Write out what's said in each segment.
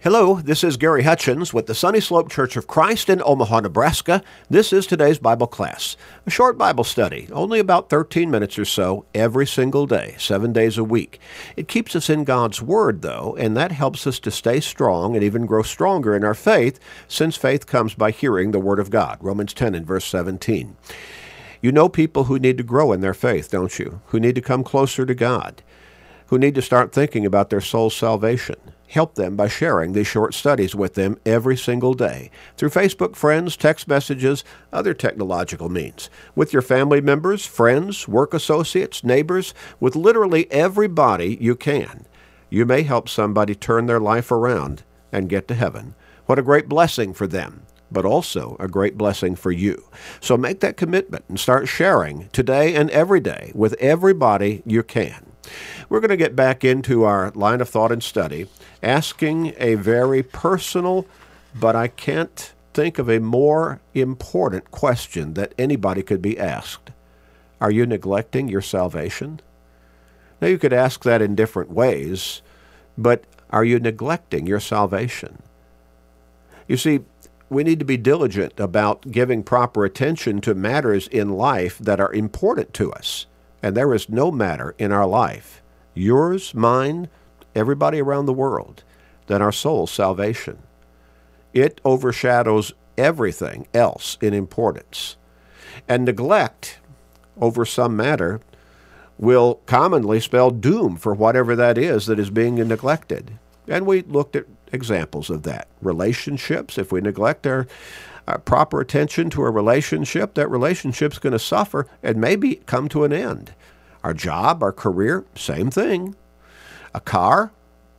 Hello, this is Gary Hutchins with the Sunny Slope Church of Christ in Omaha, Nebraska. This is today's Bible class, a short Bible study, only about 13 minutes or so every single day, seven days a week. It keeps us in God's Word, though, and that helps us to stay strong and even grow stronger in our faith, since faith comes by hearing the Word of God. Romans 10 and verse 17. You know people who need to grow in their faith, don't you? Who need to come closer to God, who need to start thinking about their soul's salvation help them by sharing these short studies with them every single day through Facebook friends, text messages, other technological means, with your family members, friends, work associates, neighbors, with literally everybody you can. You may help somebody turn their life around and get to heaven. What a great blessing for them but also a great blessing for you. So make that commitment and start sharing today and every day with everybody you can. We're going to get back into our line of thought and study, asking a very personal, but I can't think of a more important question that anybody could be asked. Are you neglecting your salvation? Now, you could ask that in different ways, but are you neglecting your salvation? You see, we need to be diligent about giving proper attention to matters in life that are important to us. And there is no matter in our life, yours, mine, everybody around the world, than our soul's salvation. It overshadows everything else in importance. And neglect over some matter will commonly spell doom for whatever that is that is being neglected. And we looked at examples of that. Relationships, if we neglect our uh, proper attention to a relationship, that relationship's going to suffer and maybe come to an end. Our job, our career, same thing. A car,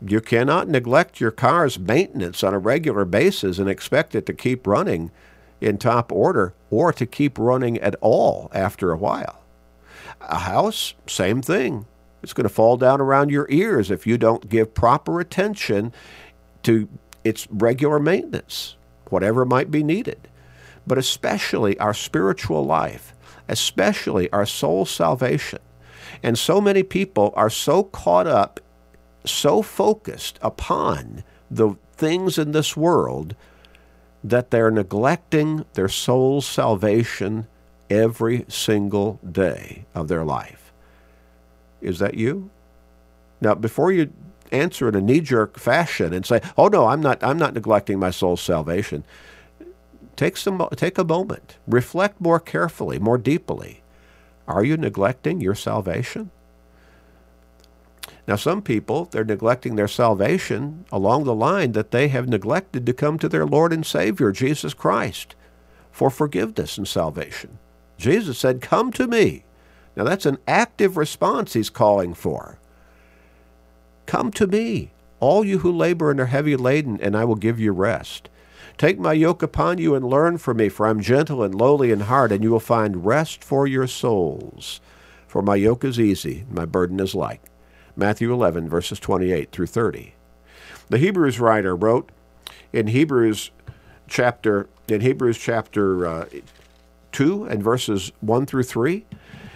you cannot neglect your car's maintenance on a regular basis and expect it to keep running in top order or to keep running at all after a while. A house, same thing. It's going to fall down around your ears if you don't give proper attention to its regular maintenance whatever might be needed, but especially our spiritual life, especially our soul salvation. And so many people are so caught up, so focused upon the things in this world that they're neglecting their soul's salvation every single day of their life. Is that you? Now, before you answer in a knee-jerk fashion and say, "Oh no, I'm not. I'm not neglecting my soul's salvation." Take some. Take a moment. Reflect more carefully, more deeply. Are you neglecting your salvation? Now, some people, they're neglecting their salvation along the line that they have neglected to come to their Lord and Savior, Jesus Christ, for forgiveness and salvation. Jesus said, Come to me. Now, that's an active response he's calling for. Come to me, all you who labor and are heavy laden, and I will give you rest. Take my yoke upon you and learn from me, for I am gentle and lowly in heart, and you will find rest for your souls. For my yoke is easy, my burden is light. Matthew 11, verses 28 through 30. The Hebrews writer wrote in Hebrews chapter in Hebrews chapter uh, 2 and verses 1 through 3,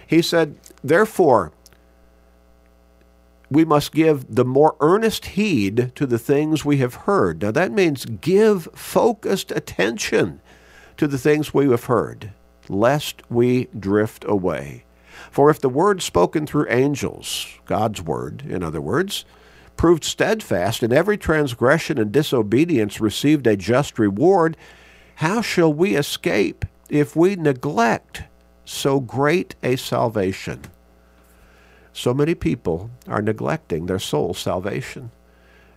he said, Therefore, we must give the more earnest heed to the things we have heard. Now, that means give focused attention to the things we have heard, lest we drift away. For if the word spoken through angels, God's word, in other words, proved steadfast, and every transgression and disobedience received a just reward, how shall we escape if we neglect so great a salvation? So many people are neglecting their soul salvation.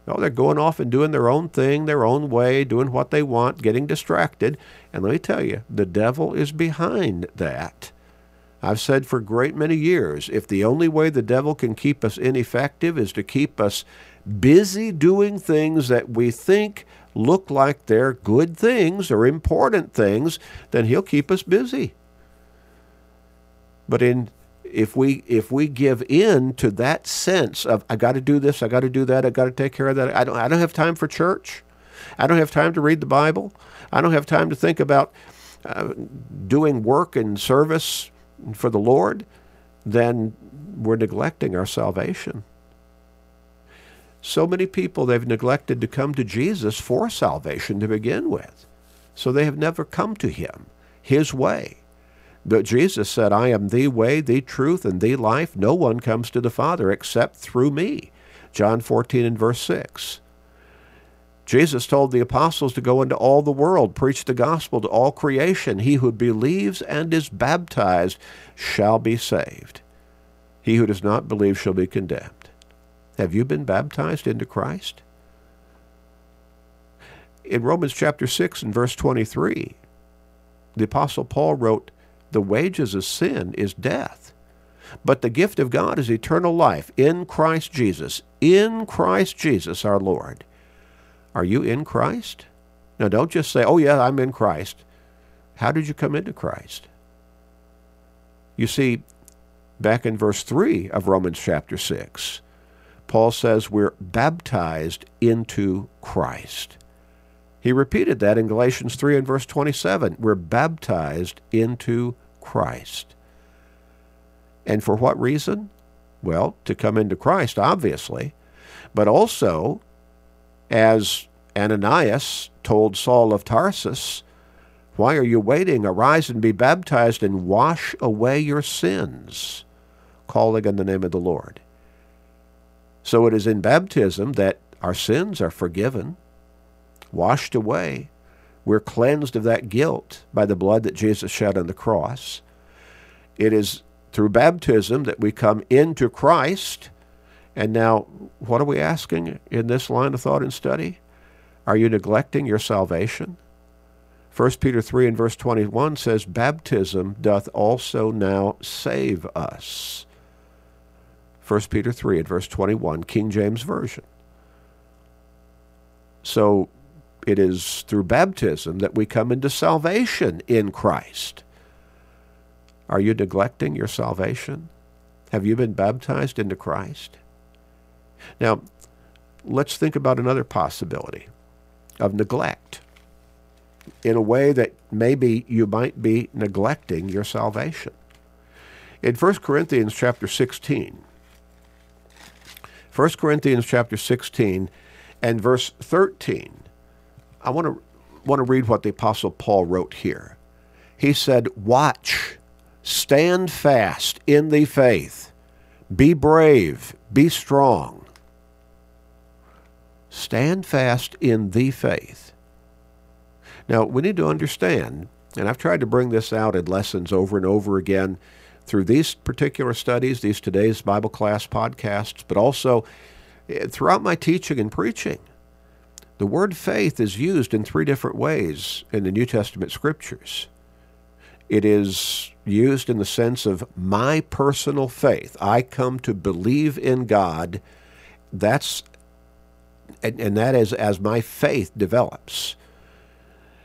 No, they're going off and doing their own thing, their own way, doing what they want, getting distracted. And let me tell you, the devil is behind that. I've said for a great many years if the only way the devil can keep us ineffective is to keep us busy doing things that we think look like they're good things or important things, then he'll keep us busy. But in if we if we give in to that sense of I got to do this, I got to do that, I got to take care of that. I don't I don't have time for church. I don't have time to read the Bible. I don't have time to think about uh, doing work and service for the Lord. Then we're neglecting our salvation. So many people, they've neglected to come to Jesus for salvation to begin with. So they have never come to him, his way. But Jesus said, I am the way, the truth, and the life. No one comes to the Father except through me. John 14 and verse 6. Jesus told the apostles to go into all the world, preach the gospel to all creation. He who believes and is baptized shall be saved. He who does not believe shall be condemned. Have you been baptized into Christ? In Romans chapter 6 and verse 23, the apostle Paul wrote, "The wages of sin is death, but the gift of God is eternal life in Christ Jesus, in Christ Jesus our Lord." Are you in Christ? Now, don't just say, oh, yeah, I'm in Christ. How did you come into Christ? You see, back in verse 3 of Romans chapter 6, Paul says we're baptized into Christ. He repeated that in Galatians 3 and verse 27. We're baptized into Christ. And for what reason? Well, to come into Christ, obviously, but also as Ananias told Saul of Tarsus, Why are you waiting? Arise and be baptized and wash away your sins, calling on the name of the Lord. So it is in baptism that our sins are forgiven, washed away. We're cleansed of that guilt by the blood that Jesus shed on the cross. It is through baptism that we come into Christ and now, what are we asking in this line of thought and study? Are you neglecting your salvation? 1 Peter 3 and verse 21 says, Baptism doth also now save us. 1 Peter 3 and verse 21, King James Version. So it is through baptism that we come into salvation in Christ. Are you neglecting your salvation? Have you been baptized into Christ? Now, let's think about another possibility of neglect in a way that maybe you might be neglecting your salvation. In 1 Corinthians chapter 16, 1 Corinthians chapter 16 and verse 13, I want to want to read what the apostle Paul wrote here. He said, "Watch, stand fast in the faith, be brave, be strong." Stand fast in the faith. Now, we need to understand, and I've tried to bring this out in lessons over and over again through these particular studies, these today's Bible class podcasts, but also eh, throughout my teaching and preaching. The word faith is used in three different ways in the New Testament scriptures. It is used in the sense of my personal faith. I come to believe in God. That's and, and that is as my faith develops.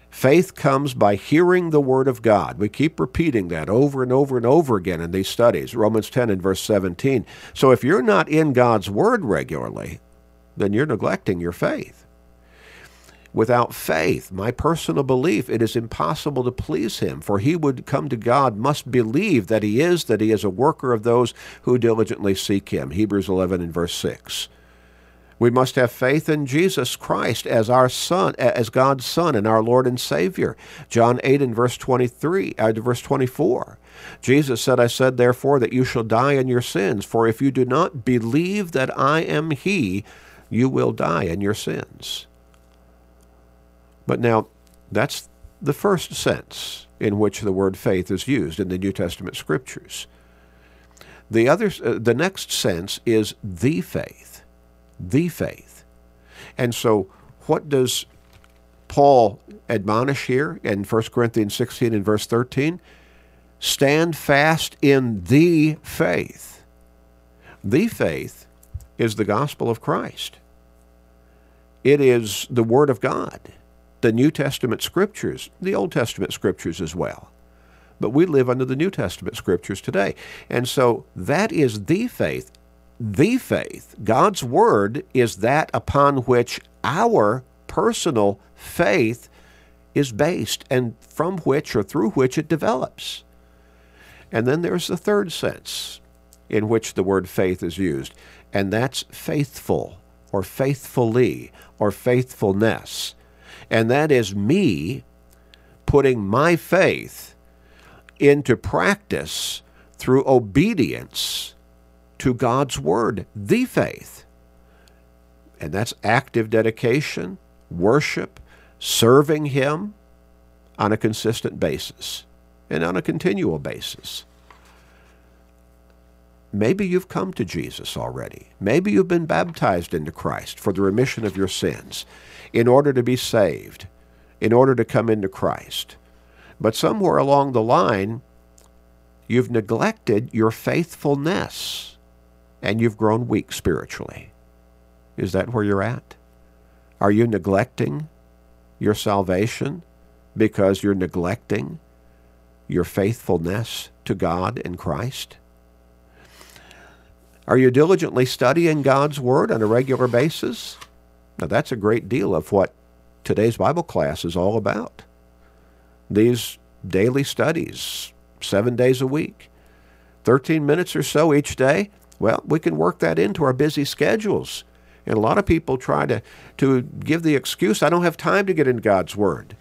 Faith comes by hearing the Word of God. We keep repeating that over and over and over again in these studies, Romans 10 and verse 17. So if you're not in God's Word regularly, then you're neglecting your faith. Without faith, my personal belief, it is impossible to please Him, for he would come to God must believe that He is, that He is a worker of those who diligently seek Him. Hebrews 11 and verse 6. We must have faith in Jesus Christ as our Son, as God's Son and our Lord and Savior. John 8 and verse 23, uh, verse 24. Jesus said, I said therefore that you shall die in your sins, for if you do not believe that I am He, you will die in your sins. But now, that's the first sense in which the word faith is used in the New Testament scriptures. The other, uh, the next sense is the faith the faith. And so, what does Paul admonish here in 1 Corinthians 16 and verse 13? Stand fast in the faith. The faith is the gospel of Christ. It is the Word of God, the New Testament scriptures, the Old Testament scriptures as well. But we live under the New Testament scriptures today. And so that is the faith the faith, God's Word, is that upon which our personal faith is based and from which or through which it develops. And then there's the third sense in which the word faith is used, and that's faithful. or faithfully or faithfulness. And that is me putting my faith into practice through obedience to God's Word, the faith. And that's active dedication, worship, serving Him on a consistent basis and on a continual basis. Maybe you've come to Jesus already. Maybe you've been baptized into Christ for the remission of your sins in order to be saved, in order to come into Christ. But somewhere along the line, you've neglected your faithfulness and you've grown weak spiritually. Is that where you're at? Are you neglecting your salvation because you're neglecting your faithfulness to God and Christ? Are you diligently studying God's Word on a regular basis? Now, that's a great deal of what today's Bible class is all about. These daily studies, seven days a week, 13 minutes or so each day. Well, we can work that into our busy schedules. And a lot of people try to, to give the excuse, I don't have time to get in God's Word.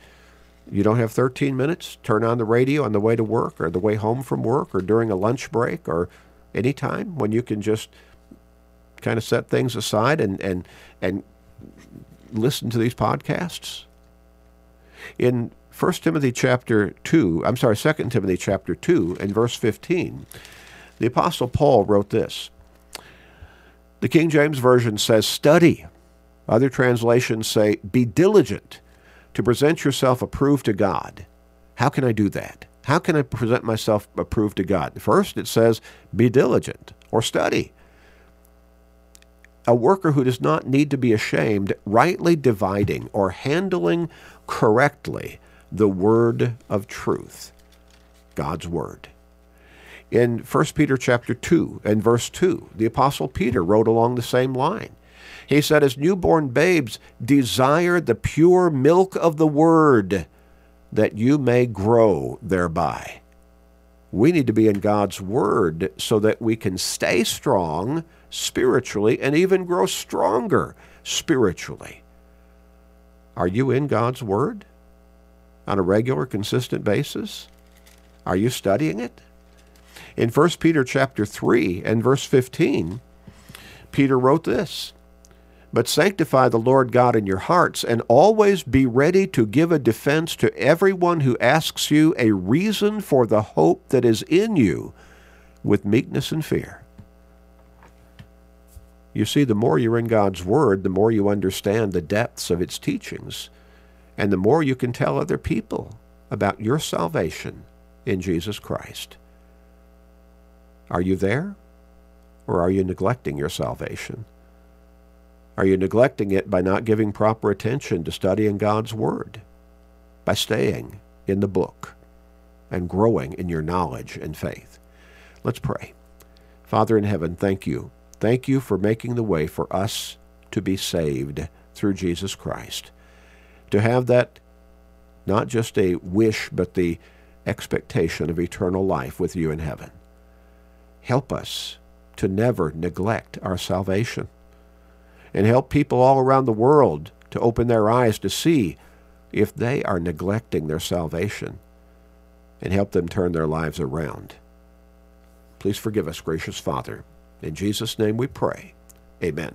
You don't have 13 minutes? Turn on the radio on the way to work or the way home from work or during a lunch break or anytime when you can just kind of set things aside and, and, and listen to these podcasts? In 1 Timothy chapter 2, I'm sorry, 2 Timothy chapter 2 and verse 15, the Apostle Paul wrote this. The King James Version says, study. Other translations say, be diligent to present yourself approved to God. How can I do that? How can I present myself approved to God? First, it says, be diligent or study. A worker who does not need to be ashamed, rightly dividing or handling correctly the word of truth, God's word. In 1 Peter chapter 2 and verse 2, the apostle Peter wrote along the same line. He said, As newborn babes, desire the pure milk of the word that you may grow thereby. We need to be in God's Word so that we can stay strong spiritually and even grow stronger spiritually. Are you in God's Word on a regular, consistent basis? Are you studying it? In 1 Peter chapter 3 and verse 15, Peter wrote this but sanctify the Lord God in your hearts, and always be ready to give a defense to everyone who asks you a reason for the hope that is in you with meekness and fear. You see, the more you're in God's Word, the more you understand the depths of its teachings, and the more you can tell other people about your salvation in Jesus Christ. Are you there? Or are you neglecting your salvation? Are you neglecting it by not giving proper attention to studying God's Word? By staying in the book and growing in your knowledge and faith. Let's pray. Father in heaven, thank you. Thank you for making the way for us to be saved through Jesus Christ. To have that not just a wish, but the expectation of eternal life with you in heaven. Help us to never neglect our salvation and help people all around the world to open their eyes to see if they are neglecting their salvation and help them turn their lives around. Please forgive us, gracious Father. In Jesus' name we pray. Amen.